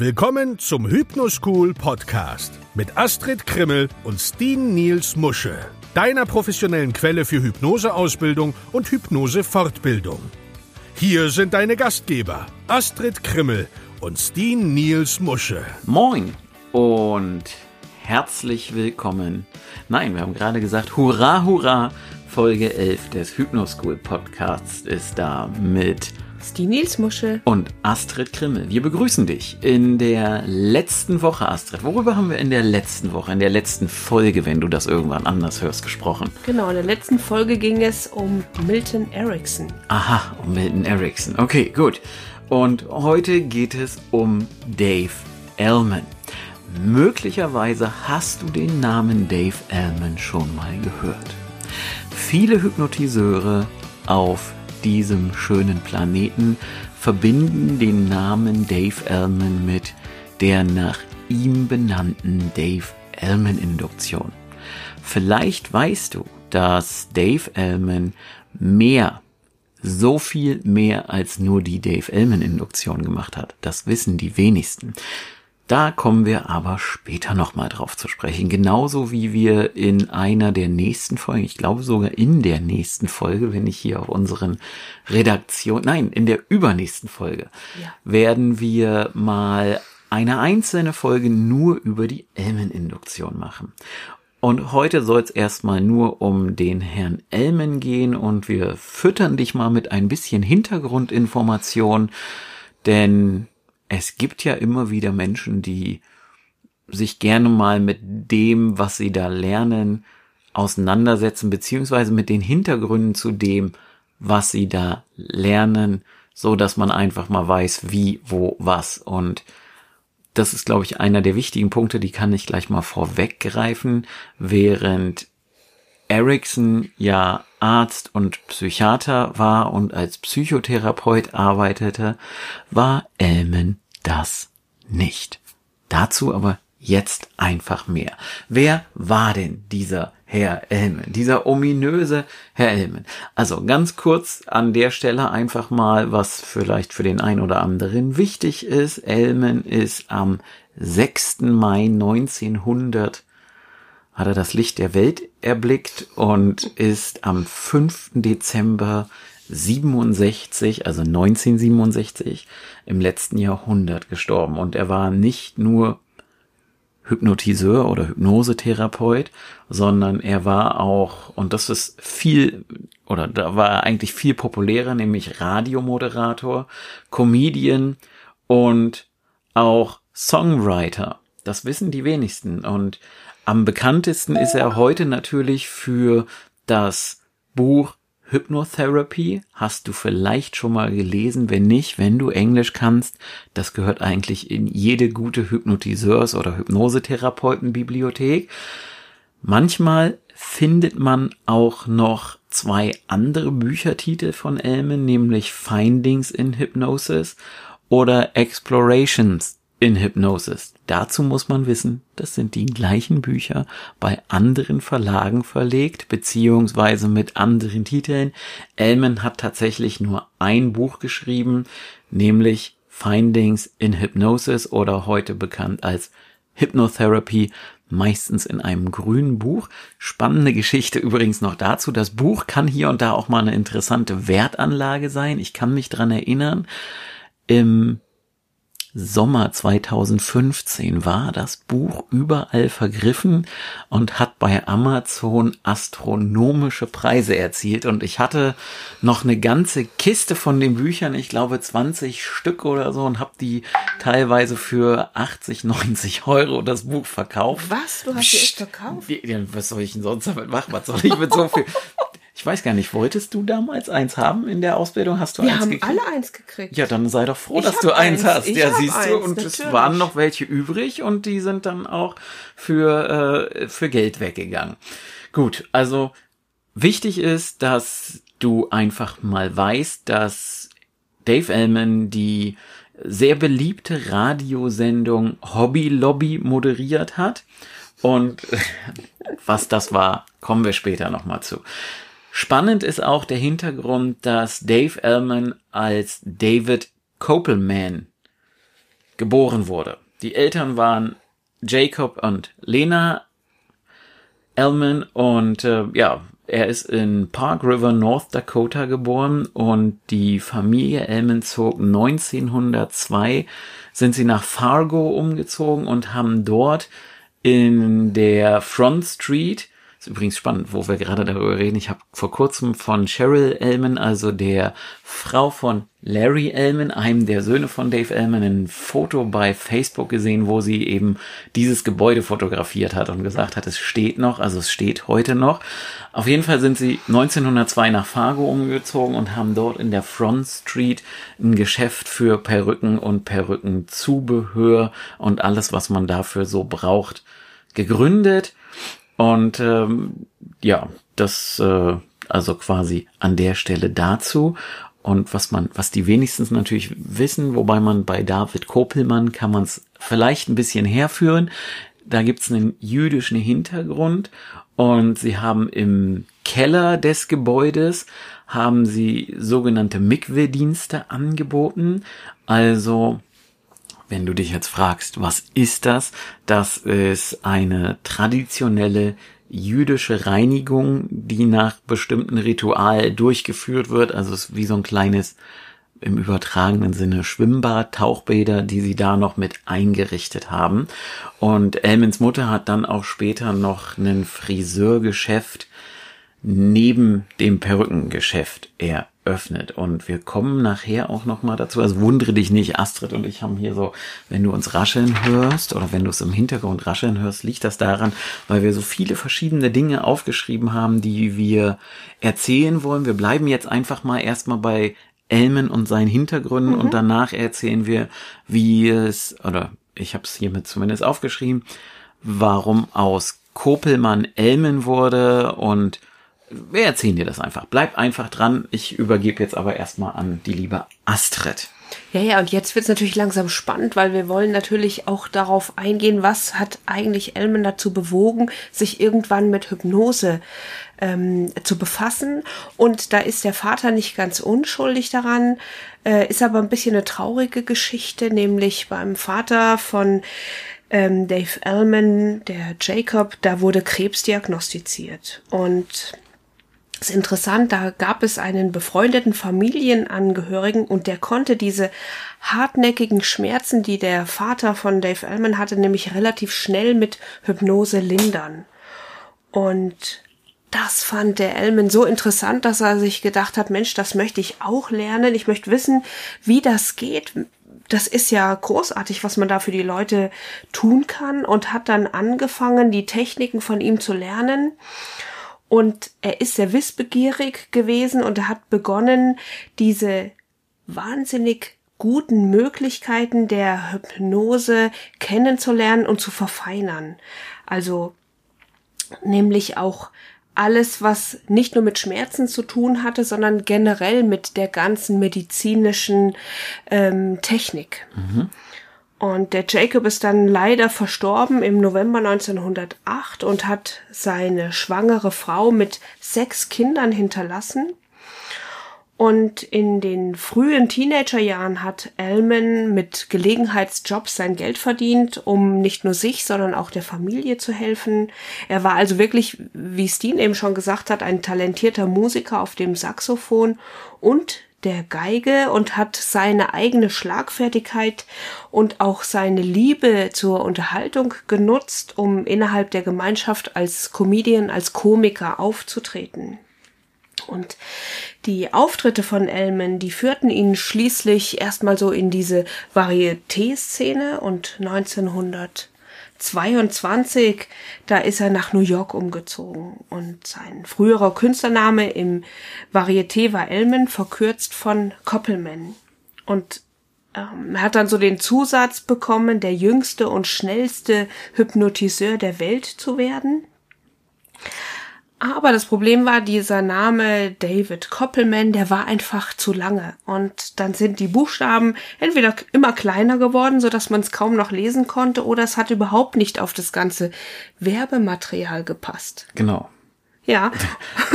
Willkommen zum Hypnoschool Podcast mit Astrid Krimmel und Steen Niels Musche, deiner professionellen Quelle für Hypnoseausbildung und Hypnosefortbildung. Hier sind deine Gastgeber Astrid Krimmel und Steen Niels Musche. Moin und herzlich willkommen. Nein, wir haben gerade gesagt, hurra, hurra, Folge 11 des Hypnoschool Podcasts ist da mit die Nilsmuschel. Und Astrid Krimmel. Wir begrüßen dich in der letzten Woche, Astrid. Worüber haben wir in der letzten Woche, in der letzten Folge, wenn du das irgendwann anders hörst, gesprochen? Genau, in der letzten Folge ging es um Milton Erickson. Aha, um Milton Erickson. Okay, gut. Und heute geht es um Dave Ellman. Möglicherweise hast du den Namen Dave Ellman schon mal gehört. Viele Hypnotiseure auf diesem schönen Planeten verbinden den Namen Dave Ellman mit der nach ihm benannten Dave Ellman Induktion. Vielleicht weißt du, dass Dave Ellman mehr, so viel mehr als nur die Dave Ellman Induktion gemacht hat. Das wissen die wenigsten. Da kommen wir aber später nochmal drauf zu sprechen. Genauso wie wir in einer der nächsten Folgen, ich glaube sogar in der nächsten Folge, wenn ich hier auf unseren Redaktion, nein, in der übernächsten Folge, ja. werden wir mal eine einzelne Folge nur über die Elmen-Induktion machen. Und heute soll es erstmal nur um den Herrn Elmen gehen und wir füttern dich mal mit ein bisschen Hintergrundinformation, denn es gibt ja immer wieder Menschen, die sich gerne mal mit dem, was sie da lernen, auseinandersetzen, beziehungsweise mit den Hintergründen zu dem, was sie da lernen, so dass man einfach mal weiß, wie, wo, was. Und das ist, glaube ich, einer der wichtigen Punkte, die kann ich gleich mal vorweggreifen, während Erickson ja Arzt und Psychiater war und als Psychotherapeut arbeitete, war Elmen das nicht. Dazu aber jetzt einfach mehr. Wer war denn dieser Herr Elmen, dieser ominöse Herr Elmen? Also ganz kurz an der Stelle einfach mal, was vielleicht für den einen oder anderen wichtig ist. Elmen ist am 6. Mai 1900 hat er das Licht der Welt erblickt und ist am 5. Dezember 67, also 1967, im letzten Jahrhundert gestorben. Und er war nicht nur Hypnotiseur oder Hypnosetherapeut, sondern er war auch, und das ist viel, oder da war er eigentlich viel populärer, nämlich Radiomoderator, Comedian und auch Songwriter. Das wissen die wenigsten. Und am bekanntesten ist er heute natürlich für das Buch Hypnotherapy. Hast du vielleicht schon mal gelesen? Wenn nicht, wenn du Englisch kannst, das gehört eigentlich in jede gute Hypnotiseurs- oder Hypnosetherapeutenbibliothek. Manchmal findet man auch noch zwei andere Büchertitel von Elmen, nämlich Findings in Hypnosis oder Explorations in Hypnosis. Dazu muss man wissen, das sind die gleichen Bücher bei anderen Verlagen verlegt, beziehungsweise mit anderen Titeln. Elman hat tatsächlich nur ein Buch geschrieben, nämlich Findings in Hypnosis oder heute bekannt als Hypnotherapy, meistens in einem grünen Buch. Spannende Geschichte übrigens noch dazu. Das Buch kann hier und da auch mal eine interessante Wertanlage sein. Ich kann mich dran erinnern. Im Sommer 2015 war das Buch überall vergriffen und hat bei Amazon astronomische Preise erzielt. Und ich hatte noch eine ganze Kiste von den Büchern, ich glaube 20 Stück oder so, und habe die teilweise für 80, 90 Euro das Buch verkauft. Was? Du hast die echt verkauft? Was soll ich denn sonst damit machen? Was soll ich mit so viel? Ich weiß gar nicht, wolltest du damals eins haben in der Ausbildung? Hast du Wir eins haben gekriegt? alle eins gekriegt. Ja, dann sei doch froh, Ich dass du eins eins. hast. Ich ja, siehst du, eins, und es natürlich. waren noch welche übrig und die sind dann auch für, äh, für Geld weggegangen. Gut, also wichtig ist, dass du einfach mal weißt, dass Dave Ellman die sehr beliebte Radiosendung Hobby Lobby moderiert hat. Und was das war, kommen wir später nochmal zu. Spannend ist auch der Hintergrund, dass Dave Ellman als David Kopelman geboren wurde. Die Eltern waren Jacob und Lena Ellman und äh, ja, er ist in Park River, North Dakota geboren und die Familie Ellman zog 1902, sind sie nach Fargo umgezogen und haben dort in der Front Street ist übrigens spannend, wo wir gerade darüber reden. Ich habe vor kurzem von Cheryl Ellman, also der Frau von Larry Ellman, einem der Söhne von Dave Ellman, ein Foto bei Facebook gesehen, wo sie eben dieses Gebäude fotografiert hat und gesagt hat, es steht noch, also es steht heute noch. Auf jeden Fall sind sie 1902 nach Fargo umgezogen und haben dort in der Front Street ein Geschäft für Perücken und Perückenzubehör und alles, was man dafür so braucht, gegründet. Und ähm, ja, das äh, also quasi an der Stelle dazu. Und was man, was die wenigstens natürlich wissen, wobei man bei David Kopelmann kann man es vielleicht ein bisschen herführen. Da gibt's einen jüdischen Hintergrund und sie haben im Keller des Gebäudes haben sie sogenannte Mikwe-Dienste angeboten. Also wenn du dich jetzt fragst, was ist das? Das ist eine traditionelle jüdische Reinigung, die nach bestimmten Ritual durchgeführt wird. Also es ist wie so ein kleines, im übertragenen Sinne Schwimmbad, Tauchbäder, die sie da noch mit eingerichtet haben. Und Elmens Mutter hat dann auch später noch ein Friseurgeschäft neben dem Perückengeschäft eröffnet öffnet. Und wir kommen nachher auch nochmal dazu. Also wundere dich nicht, Astrid und ich haben hier so, wenn du uns rascheln hörst oder wenn du es im Hintergrund rascheln hörst, liegt das daran, weil wir so viele verschiedene Dinge aufgeschrieben haben, die wir erzählen wollen. Wir bleiben jetzt einfach mal erstmal bei Elmen und seinen Hintergründen mhm. und danach erzählen wir, wie es, oder ich habe es hiermit zumindest aufgeschrieben, warum aus Kopelmann Elmen wurde und wir erzählen dir das einfach. Bleib einfach dran. Ich übergebe jetzt aber erstmal an die liebe Astrid. Ja, ja, und jetzt wird's natürlich langsam spannend, weil wir wollen natürlich auch darauf eingehen, was hat eigentlich Elmen dazu bewogen, sich irgendwann mit Hypnose ähm, zu befassen. Und da ist der Vater nicht ganz unschuldig daran, äh, ist aber ein bisschen eine traurige Geschichte, nämlich beim Vater von ähm, Dave Ellman, der Jacob, da wurde Krebs diagnostiziert. Und ist interessant, da gab es einen befreundeten Familienangehörigen und der konnte diese hartnäckigen Schmerzen, die der Vater von Dave Ellman hatte, nämlich relativ schnell mit Hypnose lindern. Und das fand der Ellman so interessant, dass er sich gedacht hat, Mensch, das möchte ich auch lernen. Ich möchte wissen, wie das geht. Das ist ja großartig, was man da für die Leute tun kann und hat dann angefangen, die Techniken von ihm zu lernen und er ist sehr wissbegierig gewesen und hat begonnen, diese wahnsinnig guten Möglichkeiten der Hypnose kennenzulernen und zu verfeinern. Also nämlich auch alles, was nicht nur mit Schmerzen zu tun hatte, sondern generell mit der ganzen medizinischen ähm, Technik. Mhm. Und der Jacob ist dann leider verstorben im November 1908 und hat seine schwangere Frau mit sechs Kindern hinterlassen. Und in den frühen Teenagerjahren hat Elman mit Gelegenheitsjobs sein Geld verdient, um nicht nur sich, sondern auch der Familie zu helfen. Er war also wirklich, wie Steen eben schon gesagt hat, ein talentierter Musiker auf dem Saxophon und der Geige und hat seine eigene Schlagfertigkeit und auch seine Liebe zur Unterhaltung genutzt, um innerhalb der Gemeinschaft als Comedian, als Komiker aufzutreten. Und die Auftritte von Elman, die führten ihn schließlich erstmal so in diese Varieté-Szene und 1900 22, da ist er nach New York umgezogen und sein früherer Künstlername im Varieté war Elman, verkürzt von Koppelman. Und ähm, hat dann so den Zusatz bekommen, der jüngste und schnellste Hypnotiseur der Welt zu werden. Aber das Problem war, dieser Name David Koppelman, der war einfach zu lange. Und dann sind die Buchstaben entweder immer kleiner geworden, so dass man es kaum noch lesen konnte, oder es hat überhaupt nicht auf das ganze Werbematerial gepasst. Genau. Ja.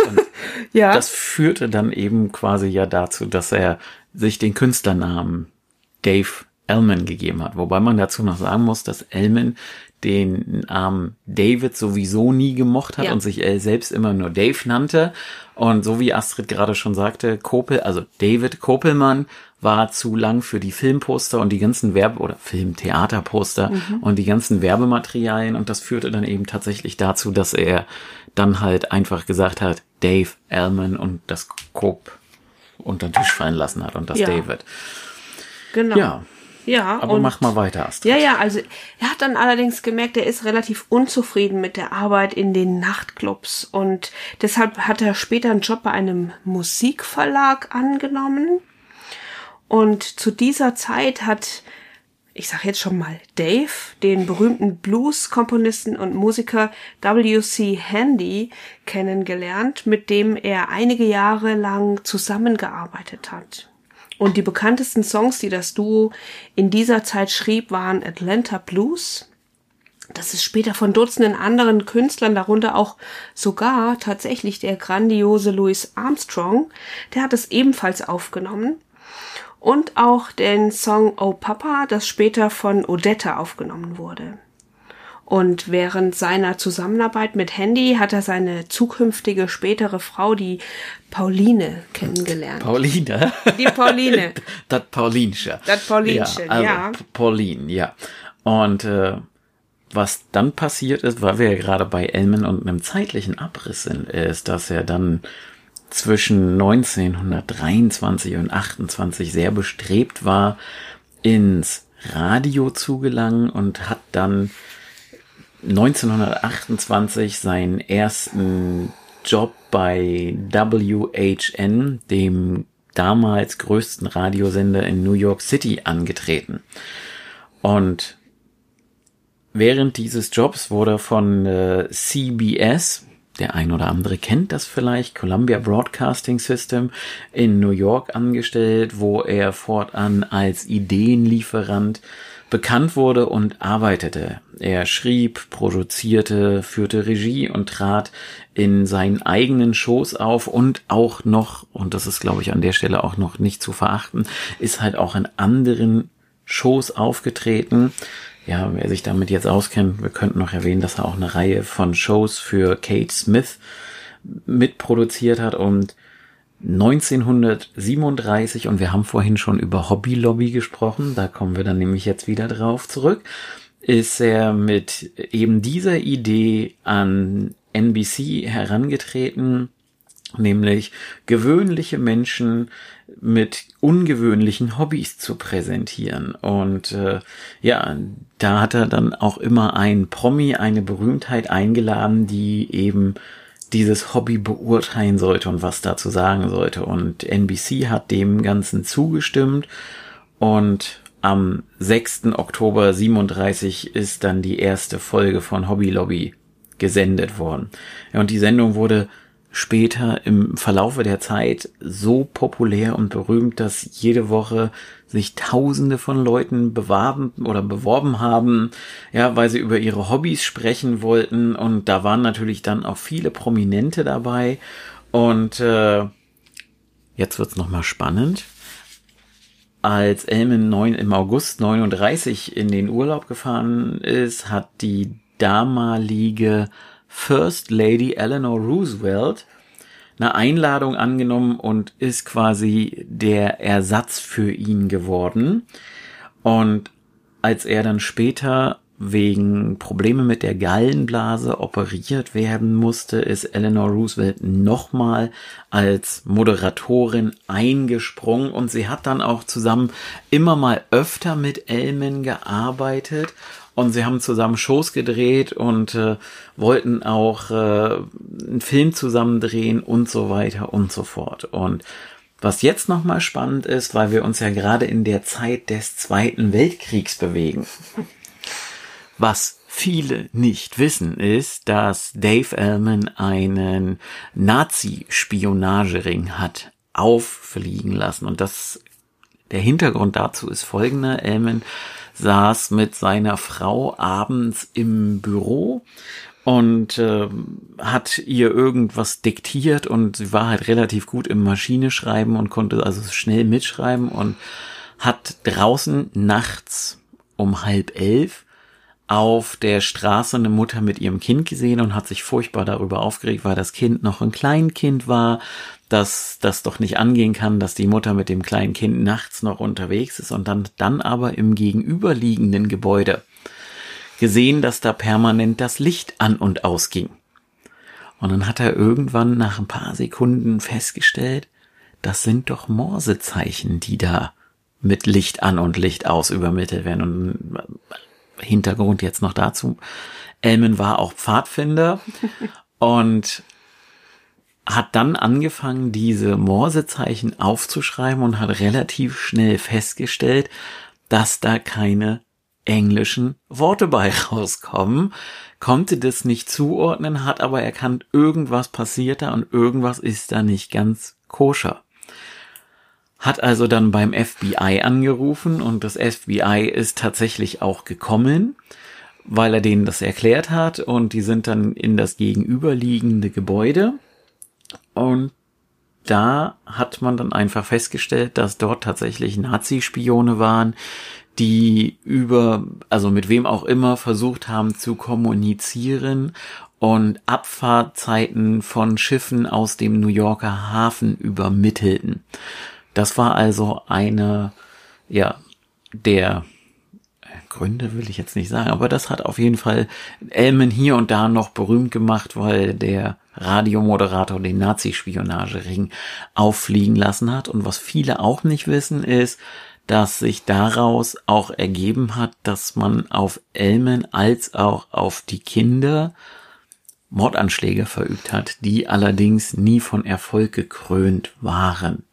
ja. Das führte dann eben quasi ja dazu, dass er sich den Künstlernamen Dave Elman gegeben hat. Wobei man dazu noch sagen muss, dass Elman den Namen David sowieso nie gemocht hat Ja. und sich äh, selbst immer nur Dave nannte. Und so wie Astrid gerade schon sagte, Kopel, also David Kopelmann war zu lang für die Filmposter und die ganzen Werbe- oder Film-Theaterposter und die ganzen Werbematerialien und das führte dann eben tatsächlich dazu, dass er dann halt einfach gesagt hat, Dave Elman und das Kop unter den Tisch fallen lassen hat und das Ja. David. Genau. Ja, Ja, aber mach mal weiter, Astrid. Ja, ja, also er hat dann allerdings gemerkt, er ist relativ unzufrieden mit der Arbeit in den Nachtclubs und deshalb hat er später einen Job bei einem Musikverlag angenommen. Und zu dieser Zeit hat, ich sag jetzt schon mal, Dave, den berühmten Blues-Komponisten und Musiker W.C. Handy kennengelernt, mit dem er einige Jahre lang zusammengearbeitet hat. Und die bekanntesten Songs, die das Duo in dieser Zeit schrieb, waren Atlanta Blues. Das ist später von Dutzenden anderen Künstlern, darunter auch sogar tatsächlich der grandiose Louis Armstrong, der hat es ebenfalls aufgenommen. Und auch den Song Oh Papa, das später von Odetta aufgenommen wurde. Und während seiner Zusammenarbeit mit Handy hat er seine zukünftige spätere Frau, die Pauline, kennengelernt. Pauline. Die Pauline. Das Paulinsche. Das Paulinsche, ja. Also ja. Pauline, ja. Und äh, was dann passiert ist, weil wir ja gerade bei Elmen und einem zeitlichen Abriss sind, ist, dass er dann zwischen 1923 und 28 sehr bestrebt war, ins Radio zu gelangen und hat dann 1928 seinen ersten Job bei WHN, dem damals größten Radiosender in New York City, angetreten. Und während dieses Jobs wurde von äh, CBS, der ein oder andere kennt das vielleicht, Columbia Broadcasting System in New York angestellt, wo er fortan als Ideenlieferant bekannt wurde und arbeitete. Er schrieb, produzierte, führte Regie und trat in seinen eigenen Shows auf und auch noch, und das ist glaube ich an der Stelle auch noch nicht zu verachten, ist halt auch in anderen Shows aufgetreten. Ja, wer sich damit jetzt auskennt, wir könnten noch erwähnen, dass er auch eine Reihe von Shows für Kate Smith mitproduziert hat und 1937, und wir haben vorhin schon über Hobby Lobby gesprochen, da kommen wir dann nämlich jetzt wieder drauf zurück, ist er mit eben dieser Idee an NBC herangetreten, nämlich gewöhnliche Menschen mit ungewöhnlichen Hobbys zu präsentieren. Und äh, ja, da hat er dann auch immer ein Promi, eine Berühmtheit eingeladen, die eben dieses Hobby beurteilen sollte und was dazu sagen sollte. Und NBC hat dem Ganzen zugestimmt und am 6. Oktober 37 ist dann die erste Folge von Hobby Lobby gesendet worden. Und die Sendung wurde später im Verlaufe der Zeit so populär und berühmt, dass jede Woche sich Tausende von Leuten bewarben oder beworben haben, ja, weil sie über ihre Hobbys sprechen wollten und da waren natürlich dann auch viele Prominente dabei und äh, jetzt wird's noch mal spannend. Als Elman 9 im August 39 in den Urlaub gefahren ist, hat die damalige First Lady Eleanor Roosevelt eine Einladung angenommen und ist quasi der Ersatz für ihn geworden. Und als er dann später wegen Probleme mit der Gallenblase operiert werden musste, ist Eleanor Roosevelt nochmal als Moderatorin eingesprungen und sie hat dann auch zusammen immer mal öfter mit Elman gearbeitet und sie haben zusammen Shows gedreht und äh, wollten auch äh, einen Film zusammen drehen und so weiter und so fort. Und was jetzt nochmal spannend ist, weil wir uns ja gerade in der Zeit des Zweiten Weltkriegs bewegen. Was viele nicht wissen, ist, dass Dave Ellman einen Nazi-Spionagering hat auffliegen lassen. Und das, der Hintergrund dazu ist folgender. Ellman saß mit seiner Frau abends im Büro und äh, hat ihr irgendwas diktiert und sie war halt relativ gut im Maschineschreiben und konnte also schnell mitschreiben und hat draußen nachts um halb elf auf der Straße eine Mutter mit ihrem Kind gesehen und hat sich furchtbar darüber aufgeregt, weil das Kind noch ein Kleinkind war, dass das doch nicht angehen kann, dass die Mutter mit dem kleinen Kind nachts noch unterwegs ist und dann, dann aber im gegenüberliegenden Gebäude gesehen, dass da permanent das Licht an und ausging. Und dann hat er irgendwann nach ein paar Sekunden festgestellt, das sind doch Morsezeichen, die da mit Licht an und Licht aus übermittelt werden. Und Hintergrund jetzt noch dazu. Elmen war auch Pfadfinder und hat dann angefangen, diese Morsezeichen aufzuschreiben und hat relativ schnell festgestellt, dass da keine englischen Worte bei rauskommen, konnte das nicht zuordnen, hat aber erkannt, irgendwas passiert da und irgendwas ist da nicht ganz koscher. Hat also dann beim FBI angerufen und das FBI ist tatsächlich auch gekommen, weil er denen das erklärt hat und die sind dann in das gegenüberliegende Gebäude und da hat man dann einfach festgestellt, dass dort tatsächlich Nazi-Spione waren, die über, also mit wem auch immer versucht haben zu kommunizieren und Abfahrtzeiten von Schiffen aus dem New Yorker Hafen übermittelten. Das war also eine, ja, der Gründe will ich jetzt nicht sagen, aber das hat auf jeden Fall Elmen hier und da noch berühmt gemacht, weil der Radiomoderator den Nazi-Spionagering auffliegen lassen hat. Und was viele auch nicht wissen, ist, dass sich daraus auch ergeben hat, dass man auf Elmen als auch auf die Kinder Mordanschläge verübt hat, die allerdings nie von Erfolg gekrönt waren.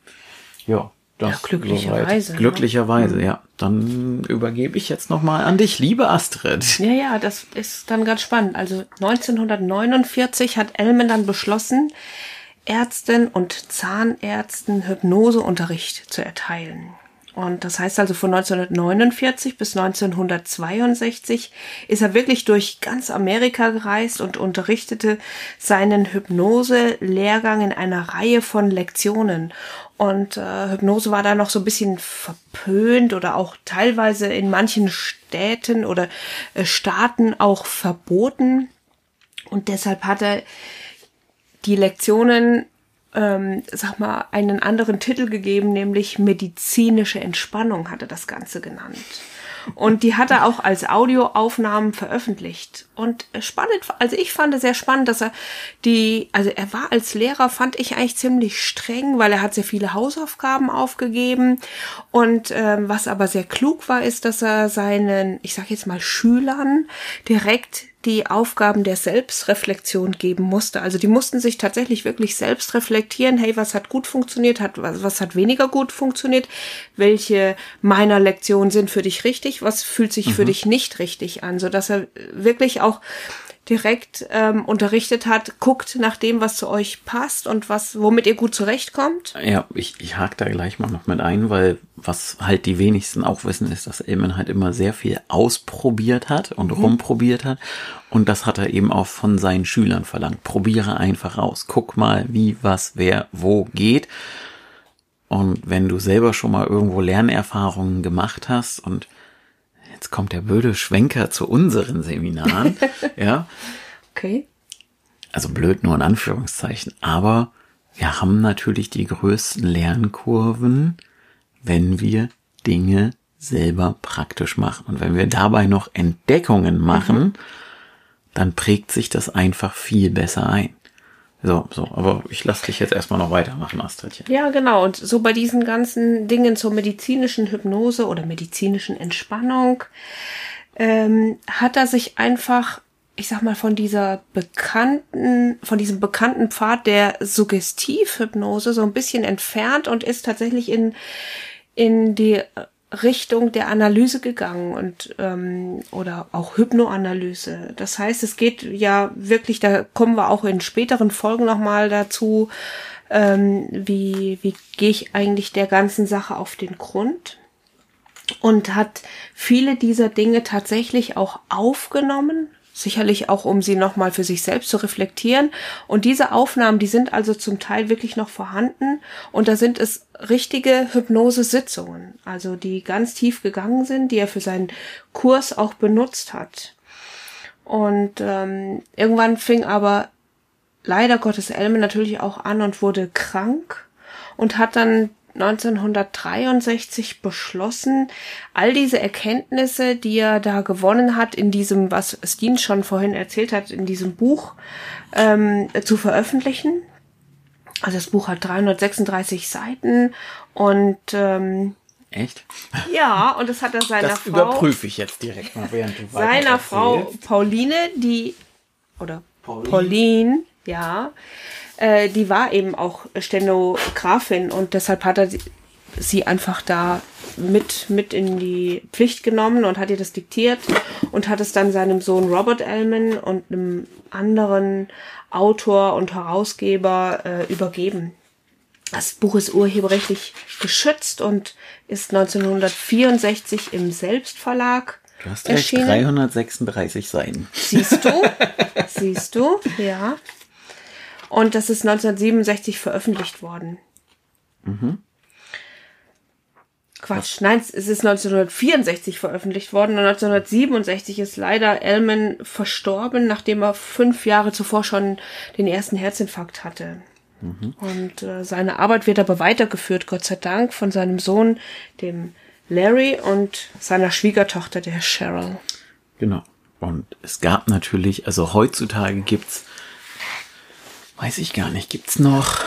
Ja, das ja, glücklicherweise. Ne? Glücklicherweise, ja. ja. Dann übergebe ich jetzt nochmal an dich, liebe Astrid. Ja, ja, das ist dann ganz spannend. Also 1949 hat Elmen dann beschlossen, Ärzten und Zahnärzten Hypnoseunterricht zu erteilen. Und das heißt also von 1949 bis 1962 ist er wirklich durch ganz Amerika gereist und unterrichtete seinen Hypnose-Lehrgang in einer Reihe von Lektionen. Und äh, Hypnose war da noch so ein bisschen verpönt oder auch teilweise in manchen Städten oder äh, Staaten auch verboten. Und deshalb hat er die Lektionen ähm, sag mal, einen anderen Titel gegeben, nämlich medizinische Entspannung hatte das Ganze genannt. Und die hat er auch als Audioaufnahmen veröffentlicht. Und spannend, also ich fand es sehr spannend, dass er die, also er war als Lehrer, fand ich eigentlich ziemlich streng, weil er hat sehr viele Hausaufgaben aufgegeben. Und ähm, was aber sehr klug war, ist, dass er seinen, ich sag jetzt mal, Schülern direkt die Aufgaben der Selbstreflexion geben musste. Also die mussten sich tatsächlich wirklich selbst reflektieren, hey, was hat gut funktioniert, hat, was, was hat weniger gut funktioniert, welche meiner Lektionen sind für dich richtig, was fühlt sich mhm. für dich nicht richtig an, so dass er wirklich auch direkt ähm, unterrichtet hat, guckt nach dem, was zu euch passt und was, womit ihr gut zurechtkommt. Ja, ich, ich hake da gleich mal noch mit ein, weil was halt die wenigsten auch wissen, ist, dass Elman halt immer sehr viel ausprobiert hat und mhm. rumprobiert hat. Und das hat er eben auch von seinen Schülern verlangt. Probiere einfach aus. Guck mal, wie, was, wer, wo geht. Und wenn du selber schon mal irgendwo Lernerfahrungen gemacht hast und jetzt kommt der blöde Schwenker zu unseren Seminaren, ja. Okay. Also blöd nur in Anführungszeichen, aber wir haben natürlich die größten Lernkurven, wenn wir Dinge selber praktisch machen. Und wenn wir dabei noch Entdeckungen machen, mhm. dann prägt sich das einfach viel besser ein. So, so, aber ich lasse dich jetzt erstmal noch weitermachen, Astridchen. Ja, genau. Und so bei diesen ganzen Dingen zur medizinischen Hypnose oder medizinischen Entspannung ähm, hat er sich einfach, ich sag mal, von dieser bekannten, von diesem bekannten Pfad der Suggestivhypnose so ein bisschen entfernt und ist tatsächlich in, in die Richtung der Analyse gegangen und ähm, oder auch Hypnoanalyse. Das heißt, es geht ja wirklich, da kommen wir auch in späteren Folgen nochmal dazu, ähm, wie, wie gehe ich eigentlich der ganzen Sache auf den Grund und hat viele dieser Dinge tatsächlich auch aufgenommen, sicherlich auch, um sie nochmal für sich selbst zu reflektieren. Und diese Aufnahmen, die sind also zum Teil wirklich noch vorhanden. Und da sind es richtige Hypnosesitzungen, also die ganz tief gegangen sind, die er für seinen Kurs auch benutzt hat. Und ähm, irgendwann fing aber leider Gottes Elme natürlich auch an und wurde krank und hat dann 1963 beschlossen, all diese Erkenntnisse, die er da gewonnen hat, in diesem, was Steen schon vorhin erzählt hat, in diesem Buch ähm, zu veröffentlichen. Also das Buch hat 336 Seiten und ähm, Echt? Ja, und das hat er seiner das Frau. überprüfe ich jetzt direkt mal, während du Seiner Frau. Pauline, die oder Pauline. Pauline, ja, äh, die war eben auch Stenografin und deshalb hat er sie, einfach da mit mit in die Pflicht genommen und hat ihr das diktiert und hat es dann seinem Sohn Robert Ellman und einem anderen Autor und Herausgeber äh, übergeben. Das Buch ist urheberrechtlich geschützt und ist 1964 im Selbstverlag Du hast erschienen. 336 Seiten. Siehst du? Siehst du? Ja. Und das ist 1967 veröffentlicht worden. Quatsch, nein, es ist 1964 veröffentlicht worden und 1967 ist leider Ellman verstorben, nachdem er fünf Jahre zuvor schon den ersten Herzinfarkt hatte. Und äh, seine Arbeit wird aber weitergeführt, Gott sei Dank, von seinem Sohn, dem Larry, und seiner Schwiegertochter, der Cheryl. Genau. Und es gab natürlich, also heutzutage gibt's, weiß ich gar nicht, gibt's noch,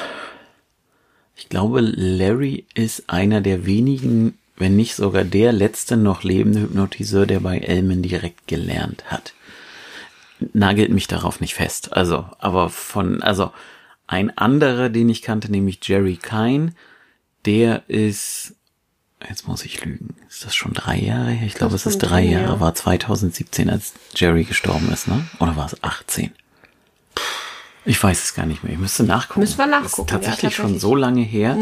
ich glaube, Larry ist einer der wenigen, wenn nicht sogar der letzte noch lebende Hypnotiseur, der bei Elman direkt gelernt hat. Nagelt mich darauf nicht fest. Also, aber von, also, ein anderer, den ich kannte, nämlich Jerry Kine, der ist, jetzt muss ich lügen, ist das schon drei Jahre her? Ich glaube, es ist drei Jahre, ja. war 2017, als Jerry gestorben ist, ne? Oder war es 18? Ich weiß es gar nicht mehr. Ich müsste nachgucken. Müssen wir nachgucken, Das ist ja, tatsächlich schon tatsächlich. so lange her.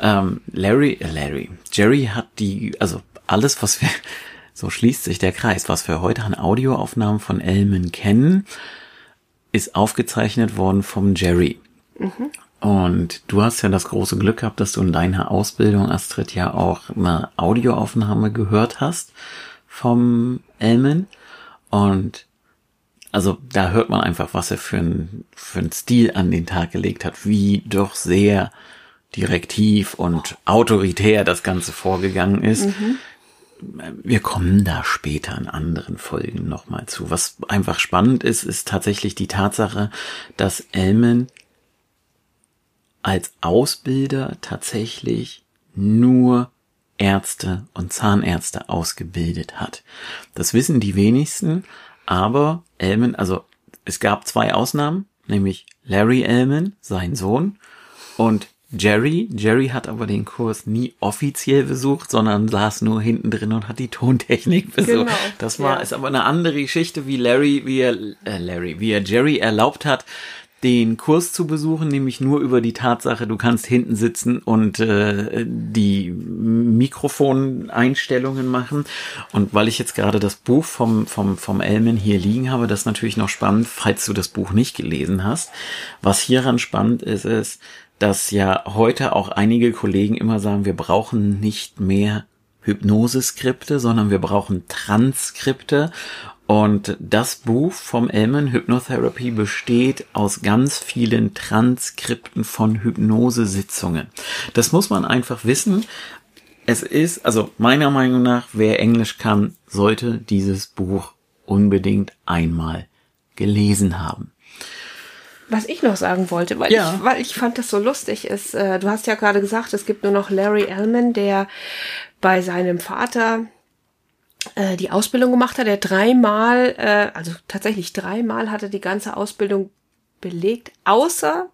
Ähm, Larry, äh, Larry, Jerry hat die, also alles, was wir, so schließt sich der Kreis, was wir heute an Audioaufnahmen von Elman kennen, ist aufgezeichnet worden vom Jerry. Und du hast ja das große Glück gehabt, dass du in deiner Ausbildung, Astrid, ja auch eine Audioaufnahme gehört hast vom Elman. Und also da hört man einfach, was er für einen für einen Stil an den Tag gelegt hat, wie doch sehr direktiv und autoritär das Ganze vorgegangen ist. Wir kommen da später in anderen Folgen nochmal zu. Was einfach spannend ist, ist tatsächlich die Tatsache, dass Elman als Ausbilder tatsächlich nur Ärzte und Zahnärzte ausgebildet hat. Das wissen die wenigsten, aber Elman, also es gab zwei Ausnahmen, nämlich Larry Elman, sein Sohn, und Jerry. Jerry hat aber den Kurs nie offiziell besucht, sondern saß nur hinten drin und hat die Tontechnik besucht. Genau, Das war ja. ist aber eine andere Geschichte, wie Larry, wie er, äh, Larry, wie er Jerry erlaubt hat, den Kurs zu besuchen, nämlich nur über die Tatsache, du kannst hinten sitzen und äh, die Mikrofoneinstellungen machen. Und weil ich jetzt gerade das Buch vom, vom, vom Elman hier liegen habe, das ist natürlich noch spannend, falls du das Buch nicht gelesen hast. Was hieran spannend ist, ist, dass ja heute auch einige Kollegen immer sagen, wir brauchen nicht mehr Hypnoseskripte, sondern wir brauchen Transkripte. Und das Buch vom Elman Hypnotherapy besteht aus ganz vielen Transkripten von Hypnosesitzungen. Das muss man einfach wissen. Es ist, also meiner Meinung nach, wer Englisch kann, sollte dieses Buch unbedingt einmal gelesen haben. Was ich noch sagen wollte, weil, Ja. ich, weil ich fand das so lustig, ist, äh, du hast ja gerade gesagt, es gibt nur noch Larry Ellman, der bei seinem Vater äh, die Ausbildung gemacht hat. Der dreimal, äh, also tatsächlich dreimal hat er die ganze Ausbildung belegt, außer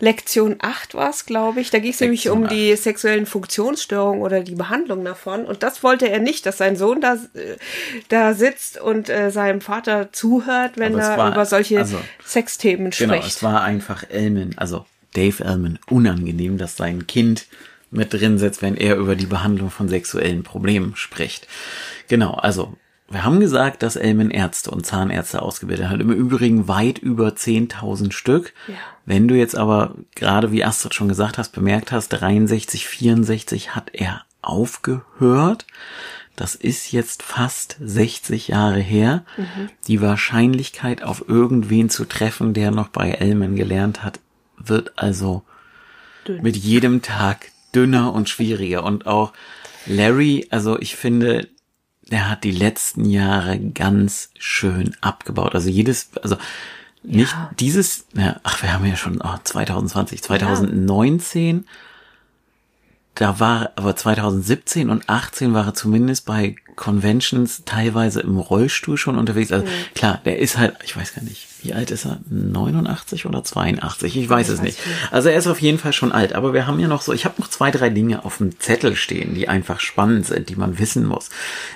Lektion 8 war es, glaube ich. Da ging es nämlich um die sexuellen Funktionsstörungen oder die Behandlung davon. Und das wollte er nicht, dass sein Sohn da, äh, da sitzt und äh, seinem Vater zuhört, wenn er war- über solche also- Sexthemen Genau, spricht. es war einfach Elman, also Dave Elman, unangenehm, dass sein Kind mit drin sitzt, wenn er über die Behandlung von sexuellen Problemen spricht. Genau, also wir haben gesagt, dass Elmen Ärzte und Zahnärzte ausgebildet hat. Im Übrigen weit über 10.000 Stück. Ja. Wenn du jetzt aber gerade, wie Astrid schon gesagt hast, bemerkt hast, 63, 64 hat er aufgehört. Das ist jetzt fast 60 Jahre her. Mhm. Die Wahrscheinlichkeit, auf irgendwen zu treffen, der noch bei Elmen gelernt hat, wird also Dünn. mit jedem Tag dünner und schwieriger. Und auch Larry, also ich finde, der hat die letzten Jahre ganz schön abgebaut. Also jedes, also nicht Ja. dieses, ja, ach, wir haben ja schon oh, 2020, 2019, da war, aber 2017 und 18 war er zumindest bei Conventions teilweise im Rollstuhl schon unterwegs. Also klar, der ist halt, ich weiß gar nicht, wie alt ist er? 89 oder 82? Ich weiß Ich es weiß nicht. nicht. Also er ist auf jeden Fall schon alt, aber wir haben ja noch so, ich habe noch zwei, drei Dinge auf dem Zettel stehen, die einfach spannend sind, die man wissen muss.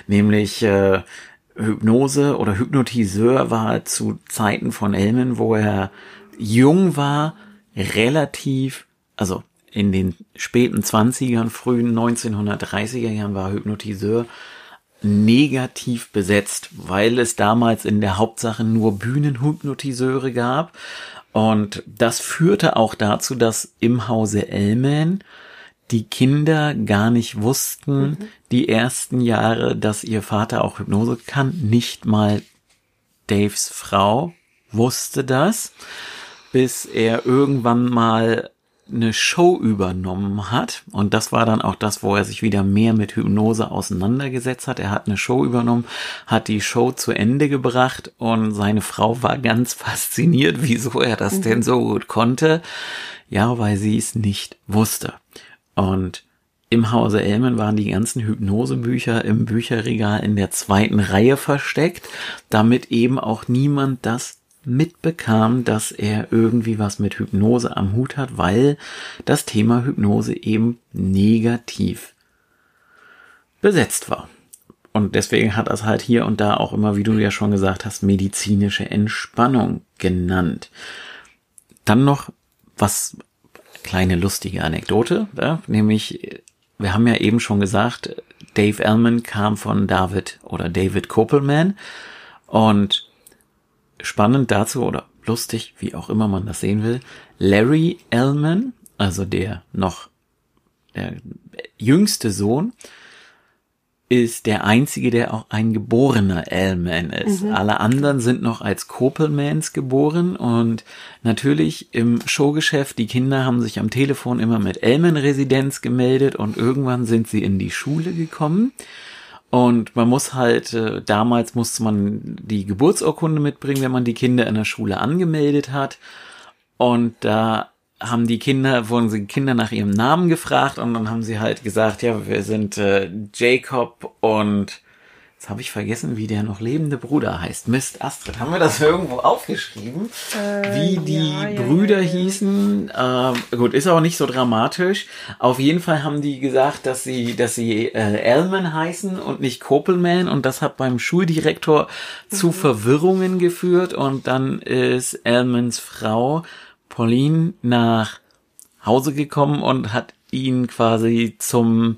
Nämlich äh, Hypnose oder Hypnotiseur war zu Zeiten von Elmen, wo er jung war, relativ, also in den späten 20ern, frühen 1930er Jahren war Hypnotiseur negativ besetzt, weil es damals in der Hauptsache nur Bühnenhypnotiseure gab. Und das führte auch dazu, dass im Hause Ellman die Kinder gar nicht wussten, die ersten Jahre, dass ihr Vater auch Hypnose kann. Nicht mal Daves Frau wusste das, bis er irgendwann mal eine Show übernommen hat. Und das war dann auch das, wo er sich wieder mehr mit Hypnose auseinandergesetzt hat. Er hat eine Show übernommen, hat die Show zu Ende gebracht und seine Frau war ganz fasziniert, wieso er das denn so gut konnte. Ja, weil sie es nicht wusste. Und im Hause Elmen waren die ganzen Hypnosebücher im Bücherregal in der zweiten Reihe versteckt, damit eben auch niemand das mitbekam, dass er irgendwie was mit Hypnose am Hut hat, weil das Thema Hypnose eben negativ besetzt war. Und deswegen hat es halt hier und da auch immer, wie du ja schon gesagt hast, medizinische Entspannung genannt. Dann noch was kleine lustige Anekdote, ja, nämlich wir haben ja eben schon gesagt, Dave Ellman kam von David oder David Kopelman und spannend dazu oder lustig, wie auch immer man das sehen will, Larry Ellman, also der noch der jüngste Sohn, ist der einzige, der auch ein geborener Ellman ist. Alle anderen sind noch als Kopelmans geboren und natürlich im Showgeschäft, die Kinder haben sich am Telefon immer mit Ellman-Residenz gemeldet und irgendwann sind sie in die Schule gekommen. Und man muss halt, äh, damals musste man die Geburtsurkunde mitbringen, wenn man die Kinder in der Schule angemeldet hat. Und da haben die Kinder, wurden sie Kinder nach ihrem Namen gefragt und dann haben sie halt gesagt, ja, wir sind äh, Jacob und jetzt habe ich vergessen, wie der noch lebende Bruder heißt. Mist, Astrid, haben wir das irgendwo aufgeschrieben? wie die ja, ja, Brüder ja, hießen? Ähm, gut, ist auch nicht so dramatisch. Auf jeden Fall haben die gesagt, dass sie, dass sie äh, Ellman heißen und nicht Kopelman und das hat beim Schuldirektor zu Verwirrungen geführt und dann ist Ellmans Frau Pauline nach Hause gekommen und hat ihn quasi zum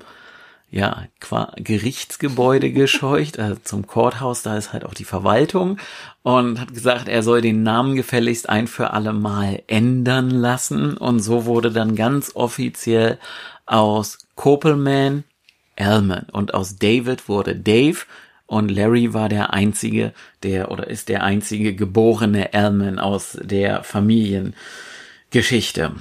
ja, qua Gerichtsgebäude gescheucht, also zum Courthouse, da ist halt auch die Verwaltung und hat gesagt, er soll den Namen gefälligst ein für alle Mal ändern lassen und so wurde dann ganz offiziell aus Kopelman Ellman und aus David wurde Dave und Larry war der einzige, der oder ist der einzige geborene Ellman aus der Familiengeschichte.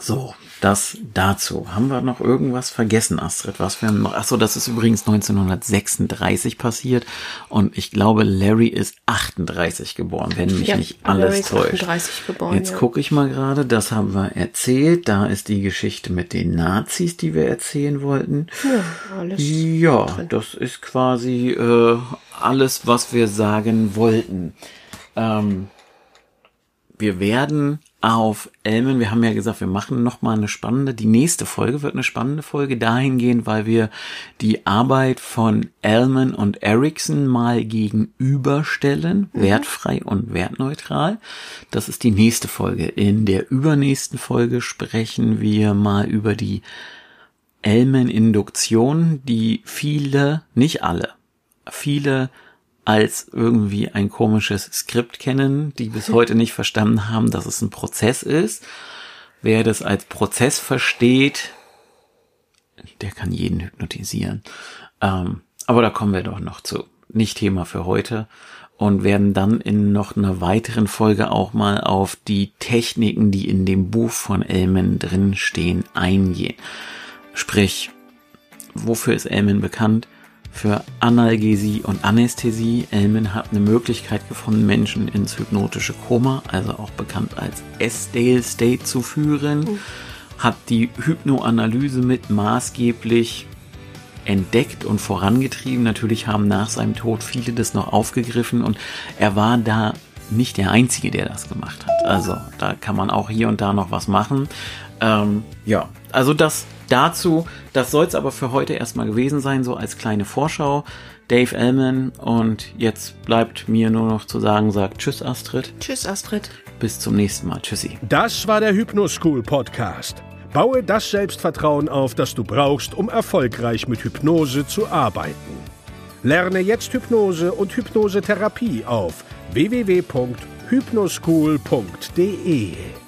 So, das dazu. Haben wir noch irgendwas vergessen, Astrid? Was wir noch? Ach so, das ist übrigens 1936 passiert und ich glaube, Larry ist 38 geboren, wenn mich Ja, nicht Larry alles ist täuscht. 38 geboren, Jetzt ja. gucke ich mal gerade, das haben wir erzählt. Da ist die Geschichte mit den Nazis, die wir erzählen wollten. Ja, alles. Ja, das ist quasi äh, alles, was wir sagen wollten. Ähm, wir werden auf Elmen, wir haben ja gesagt, wir machen noch mal eine spannende, die nächste Folge wird eine spannende Folge dahingehend, weil wir die Arbeit von Elman und Ericsson mal gegenüberstellen, wertfrei und wertneutral. Das ist die nächste Folge. In der übernächsten Folge sprechen wir mal über die Elmen-Induktion, die viele, nicht alle, viele als irgendwie ein komisches Skript kennen, die bis heute nicht verstanden haben, dass es ein Prozess ist. Wer das als Prozess versteht, der kann jeden hypnotisieren. Ähm, aber da kommen wir doch noch zu. Nicht Thema für heute. Und werden dann in noch einer weiteren Folge auch mal auf die Techniken, die in dem Buch von Elmen drinstehen, eingehen. Sprich, wofür ist Elmen bekannt? Für Analgesie und Anästhesie. Elmen hat eine Möglichkeit gefunden, Menschen ins hypnotische Koma, also auch bekannt als S-Dale State zu führen. Mhm. Hat die Hypnoanalyse mit maßgeblich entdeckt und vorangetrieben. Natürlich haben nach seinem Tod viele das noch aufgegriffen und er war da nicht der Einzige, der das gemacht hat. Also da kann man auch hier und da noch was machen. Ähm, ja, also das dazu. Das soll es aber für heute erstmal gewesen sein, so als kleine Vorschau. Dave Ellman und jetzt bleibt mir nur noch zu sagen, sagt Tschüss Astrid. Tschüss Astrid. Bis zum nächsten Mal. Tschüssi. Das war der Hypnoschool Podcast. Baue das Selbstvertrauen auf, das du brauchst, um erfolgreich mit Hypnose zu arbeiten. Lerne jetzt Hypnose und Hypnosetherapie auf www.hypnoschool.de.